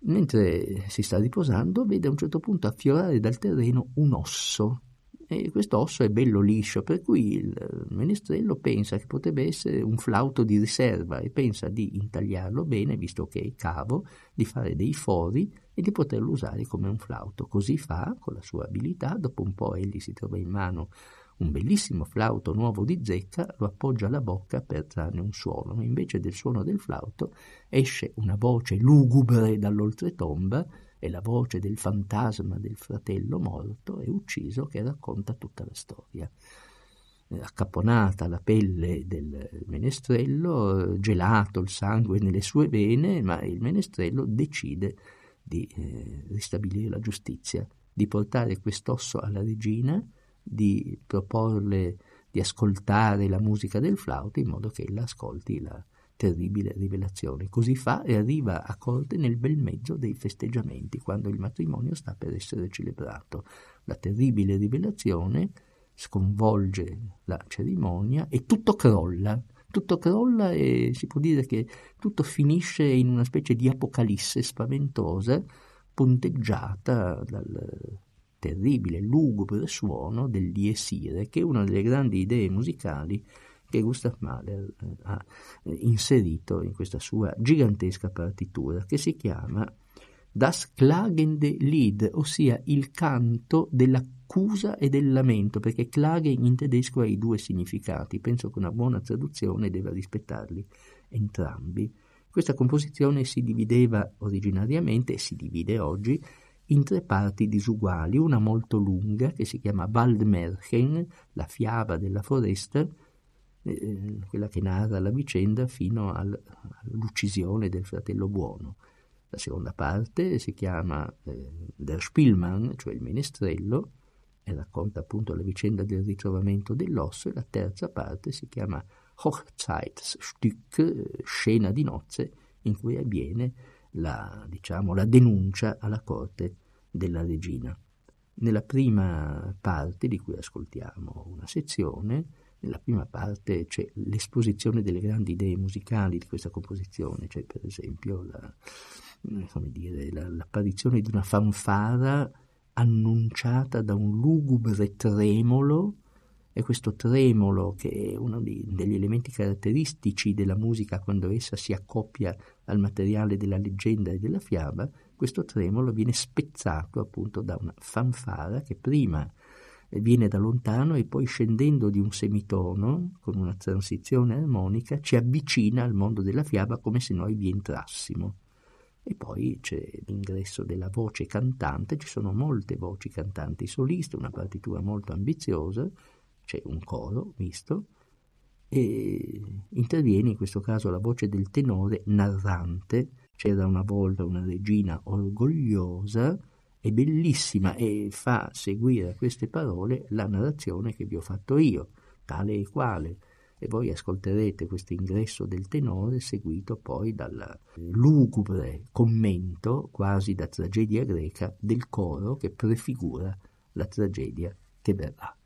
Mentre si sta riposando, vede a un certo punto affiorare dal terreno un osso. E questo osso è bello liscio, per cui il menestrello pensa che potrebbe essere un flauto di riserva e pensa di intagliarlo bene, visto che è cavo, di fare dei fori e di poterlo usare come un flauto. Così fa, con la sua abilità, dopo un po' egli si trova in mano un bellissimo flauto nuovo di zecca, lo appoggia alla bocca per trarne un suono. Invece del suono del flauto esce una voce lugubre dall'oltretomba, è la voce del fantasma del fratello morto e ucciso che racconta tutta la storia accapponata la pelle del menestrello, gelato il sangue nelle sue vene, ma il menestrello decide di eh, ristabilire la giustizia, di portare quest'osso alla regina, di proporle di ascoltare la musica del flauto in modo che ella ascolti la terribile rivelazione. Così fa e arriva a corte nel bel mezzo dei festeggiamenti, quando il matrimonio sta per essere celebrato. La terribile rivelazione sconvolge la cerimonia e tutto crolla. Tutto crolla e si può dire che tutto finisce in una specie di apocalisse spaventosa, ponteggiata dal terribile, lugubre suono dell'Iesire, che è una delle grandi idee musicali che Gustav Mahler eh, ha eh, inserito in questa sua gigantesca partitura, che si chiama Das klagende Lied, ossia il canto dell'accusa e del lamento, perché Klagen in tedesco ha i due significati, penso che una buona traduzione debba rispettarli entrambi. Questa composizione si divideva originariamente e si divide oggi in tre parti disuguali, una molto lunga che si chiama Waldmärchen, la fiaba della foresta, eh, quella che narra la vicenda fino al, all'uccisione del fratello buono. La seconda parte si chiama eh, Der Spielmann, cioè il menestrello, e racconta appunto la vicenda del ritrovamento dell'osso, e la terza parte si chiama Hochzeitsstück, eh, scena di nozze, in cui avviene la, diciamo, la denuncia alla corte della regina. Nella prima parte, di cui ascoltiamo una sezione, nella prima parte c'è l'esposizione delle grandi idee musicali di questa composizione, c'è per esempio la, dire, la, l'apparizione di una fanfara annunciata da un lugubre tremolo e questo tremolo, che è uno degli elementi caratteristici della musica quando essa si accoppia al materiale della leggenda e della fiaba, questo tremolo viene spezzato appunto da una fanfara che prima viene da lontano e poi scendendo di un semitono, con una transizione armonica, ci avvicina al mondo della fiaba come se noi vi entrassimo. E poi c'è l'ingresso della voce cantante, ci sono molte voci cantanti soliste, una partitura molto ambiziosa, c'è un coro misto e interviene in questo caso la voce del tenore narrante. C'era una volta una regina orgogliosa e bellissima e fa seguire a queste parole la narrazione che vi ho fatto io, tale e quale. E voi ascolterete questo ingresso del tenore seguito poi dal lugubre commento, quasi da tragedia greca, del coro che prefigura la tragedia che verrà.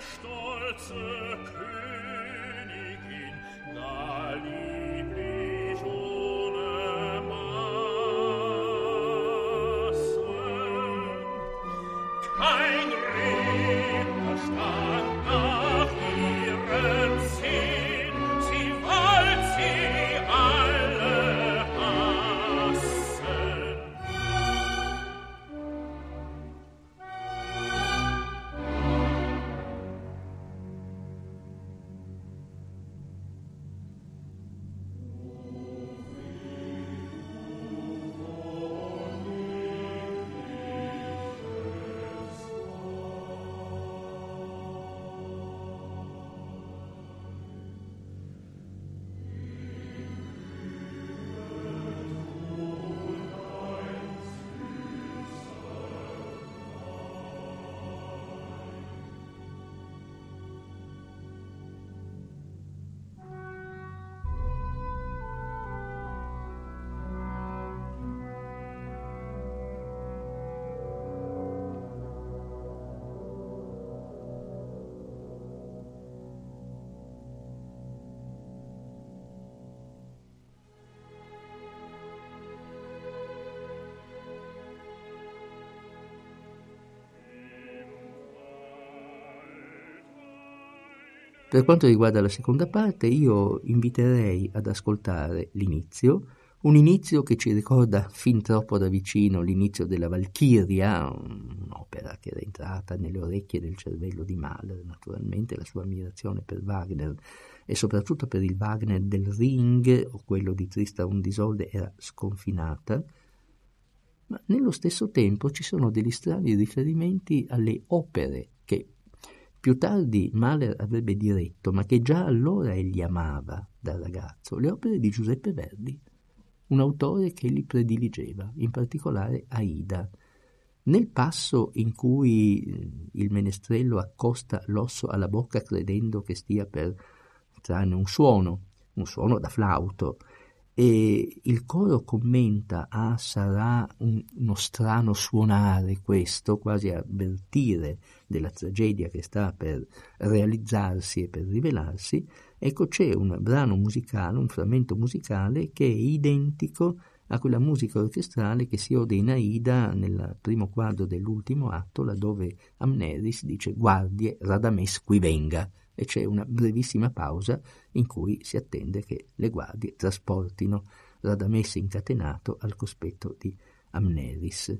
stolze König. Per quanto riguarda la seconda parte, io inviterei ad ascoltare l'inizio, un inizio che ci ricorda fin troppo da vicino l'inizio della Valchiria, un'opera che era entrata nelle orecchie del cervello di Mahler, naturalmente la sua ammirazione per Wagner e soprattutto per il Wagner del Ring o quello di Tristan und Isolde era sconfinata, ma nello stesso tempo ci sono degli strani riferimenti alle opere più tardi Mahler avrebbe diretto, ma che già allora egli amava da ragazzo, le opere di Giuseppe Verdi, un autore che egli prediligeva, in particolare Aida. Nel passo in cui eh, il menestrello accosta l'osso alla bocca credendo che stia per trarne un suono, un suono da flauto, e il coro commenta, ah sarà un, uno strano suonare questo, quasi avvertire della tragedia che sta per realizzarsi e per rivelarsi, ecco c'è un brano musicale, un frammento musicale che è identico a quella musica orchestrale che si ode in Aida nel primo quadro dell'ultimo atto, laddove Amneris dice guardie Radames qui venga e c'è una brevissima pausa in cui si attende che le guardie trasportino Radamesse incatenato al cospetto di Amneris,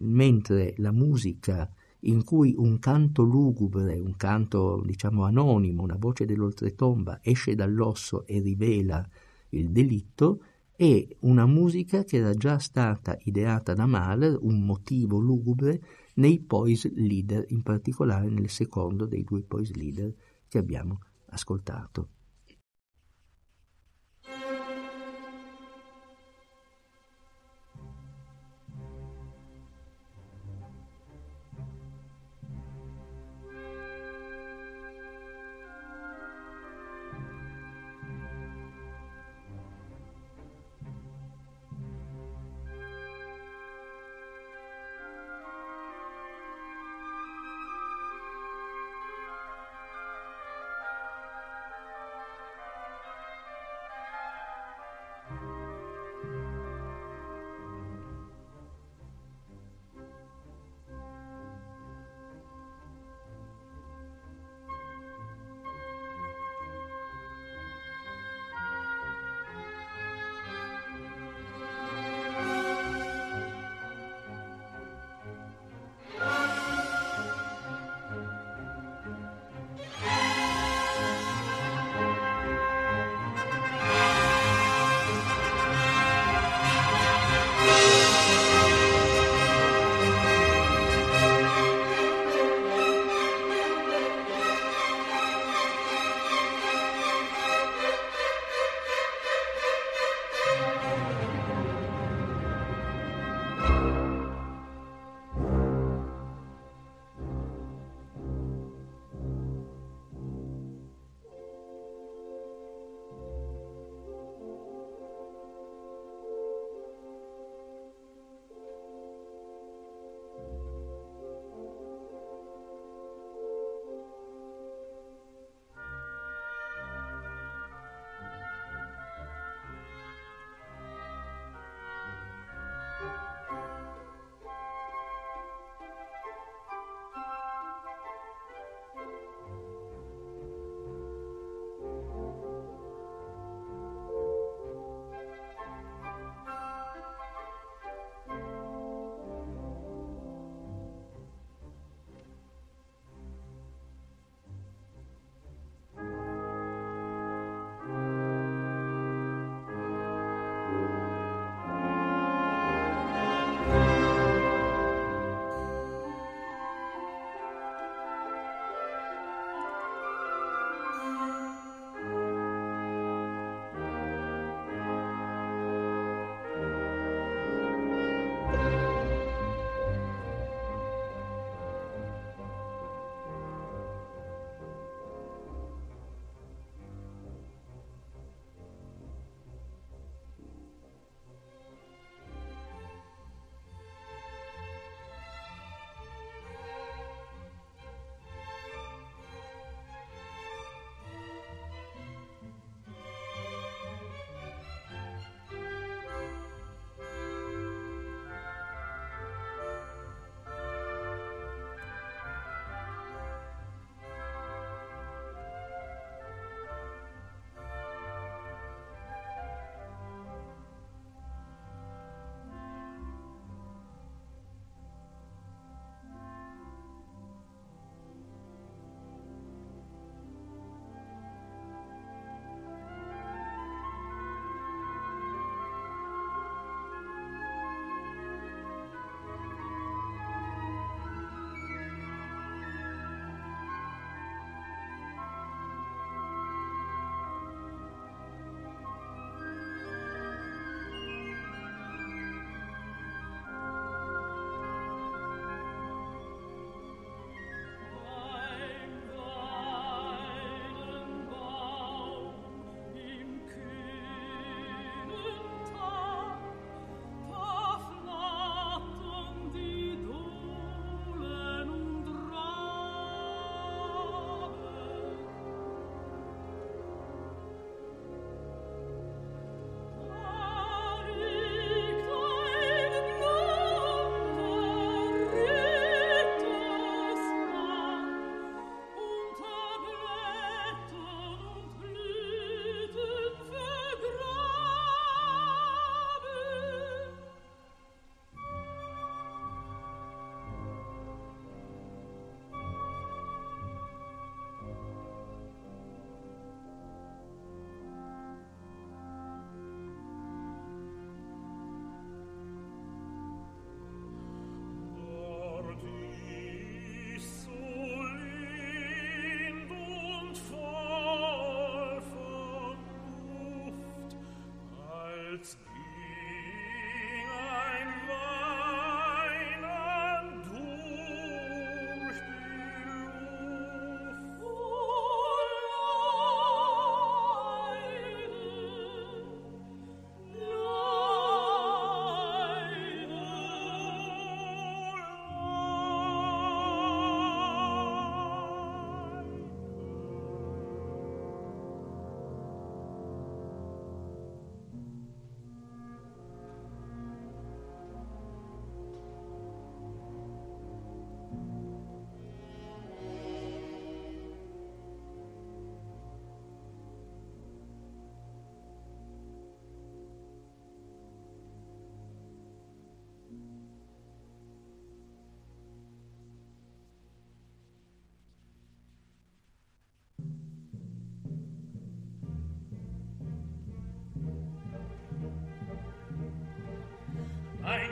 mentre la musica in cui un canto lugubre, un canto diciamo anonimo, una voce dell'oltretomba esce dall'osso e rivela il delitto, è una musica che era già stata ideata da Mahler, un motivo lugubre, nei Poise Leader, in particolare nel secondo dei due Poise Leader che abbiamo ascoltato.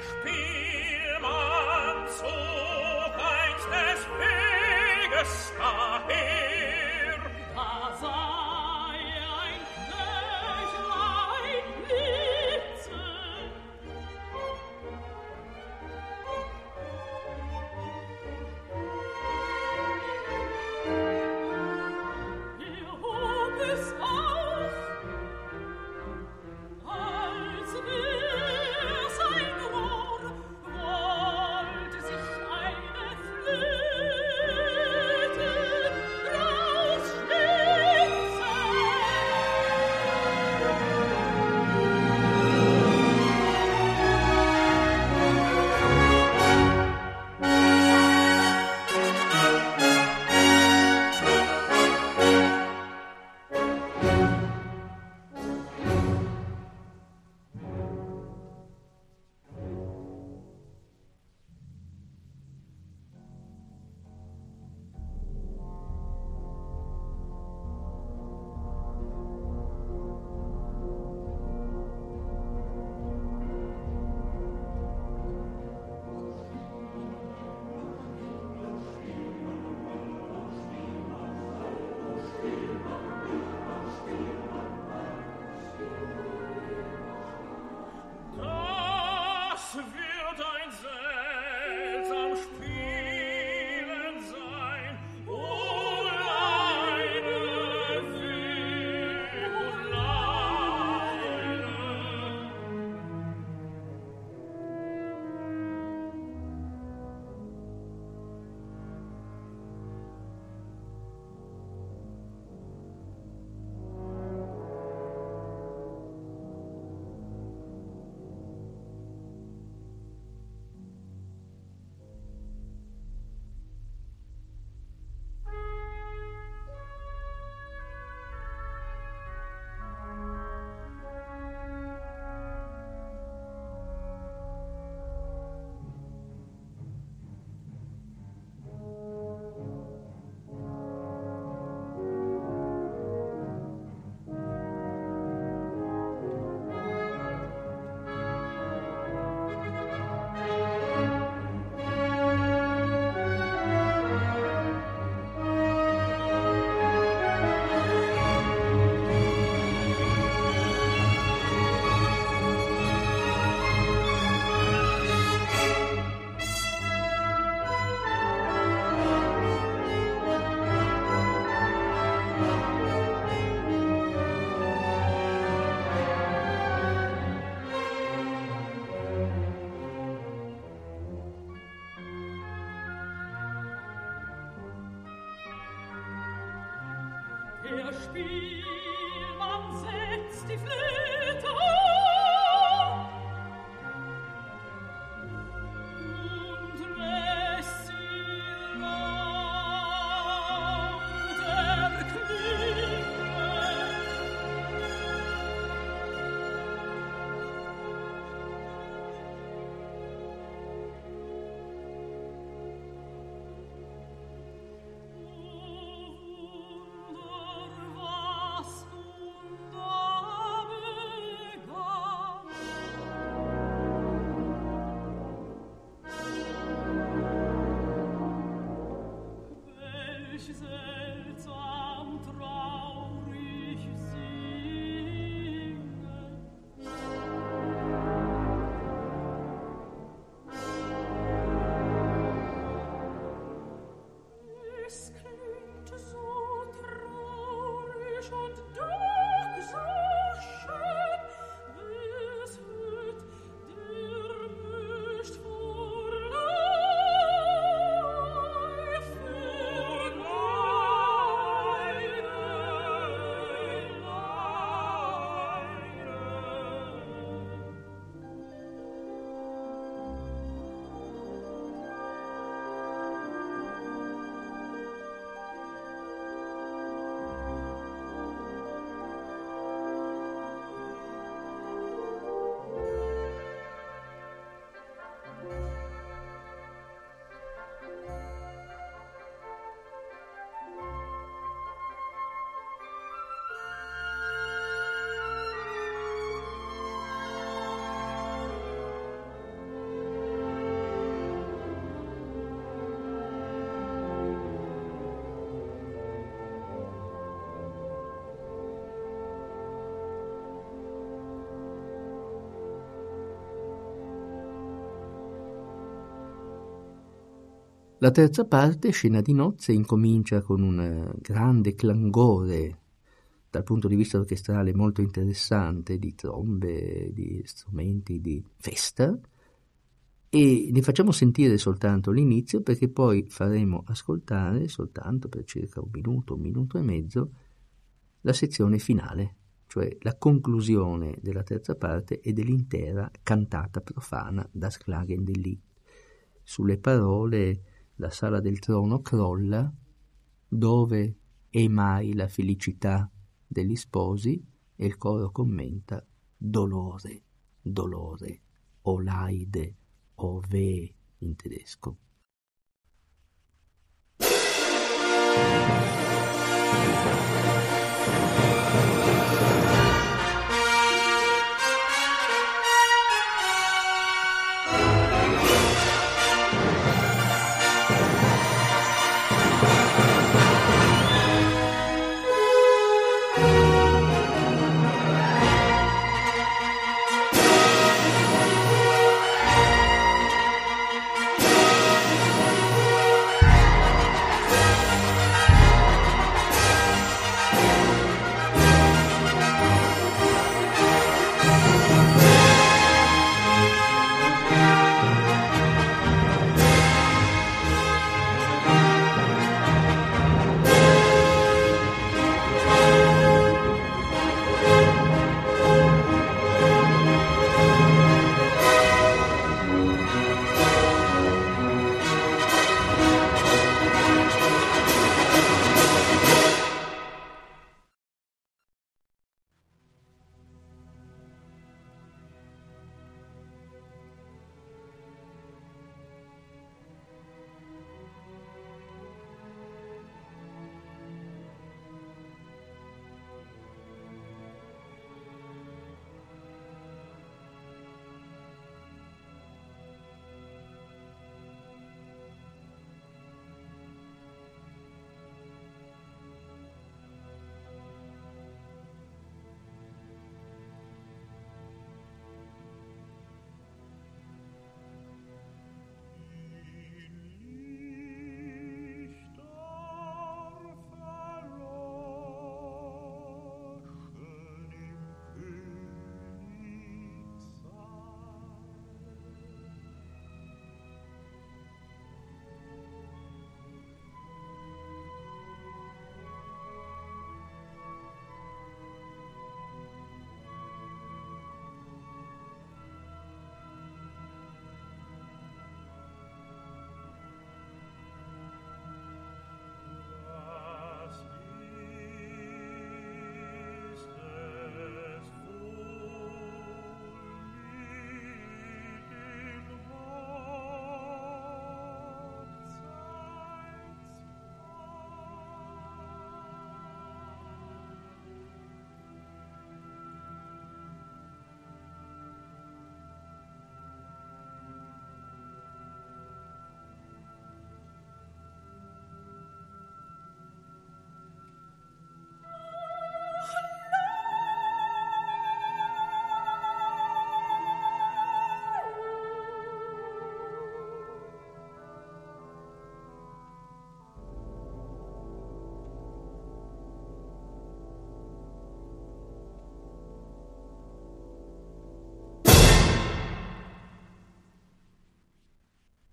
Spielmann zog einst des Weges La terza parte, Scena di nozze, incomincia con un grande clangore dal punto di vista orchestrale molto interessante di trombe, di strumenti di festa e ne facciamo sentire soltanto l'inizio perché poi faremo ascoltare soltanto per circa un minuto, un minuto e mezzo la sezione finale, cioè la conclusione della terza parte e dell'intera cantata profana da Sklagen del Lied. Sulle parole la sala del trono crolla, dove è mai la felicità degli sposi? E il coro commenta dolore, dolore, o laide, o weh in tedesco.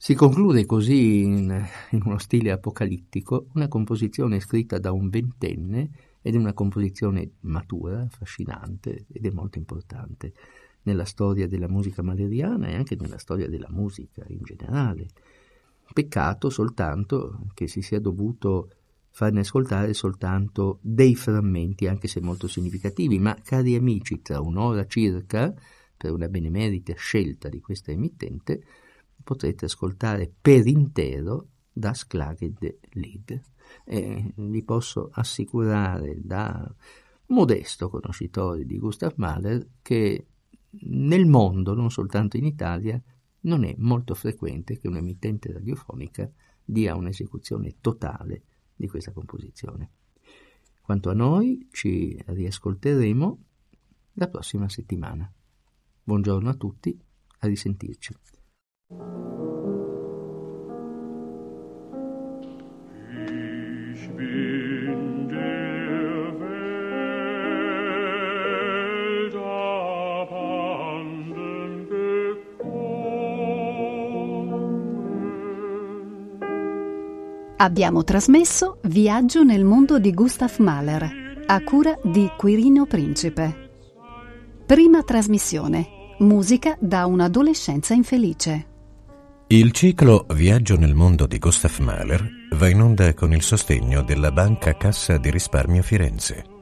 Si conclude così, in, in, uno stile apocalittico, una composizione scritta da un ventenne ed è una composizione matura, affascinante ed è molto importante nella storia della musica maleriana e anche nella storia della musica in generale. Peccato soltanto che si sia dovuto farne ascoltare soltanto dei frammenti, anche se molto significativi, ma cari amici, tra un'ora circa, per una benemerita scelta di questa emittente, potrete ascoltare per intero Das Klagende Lied. E vi posso assicurare da modesto conoscitore di Gustav Mahler che nel mondo, non soltanto in Italia, non è molto frequente che un'emittente radiofonica dia un'esecuzione totale di questa composizione. Quanto a noi, ci riascolteremo la prossima settimana. Buongiorno a tutti, a risentirci. Abbiamo trasmesso Viaggio nel mondo di Gustav Mahler, a cura di Quirino Principe. Prima trasmissione. Musica da un'adolescenza infelice. Il ciclo Viaggio nel mondo di Gustav Mahler va in onda con il sostegno della Banca Cassa di Risparmio Firenze.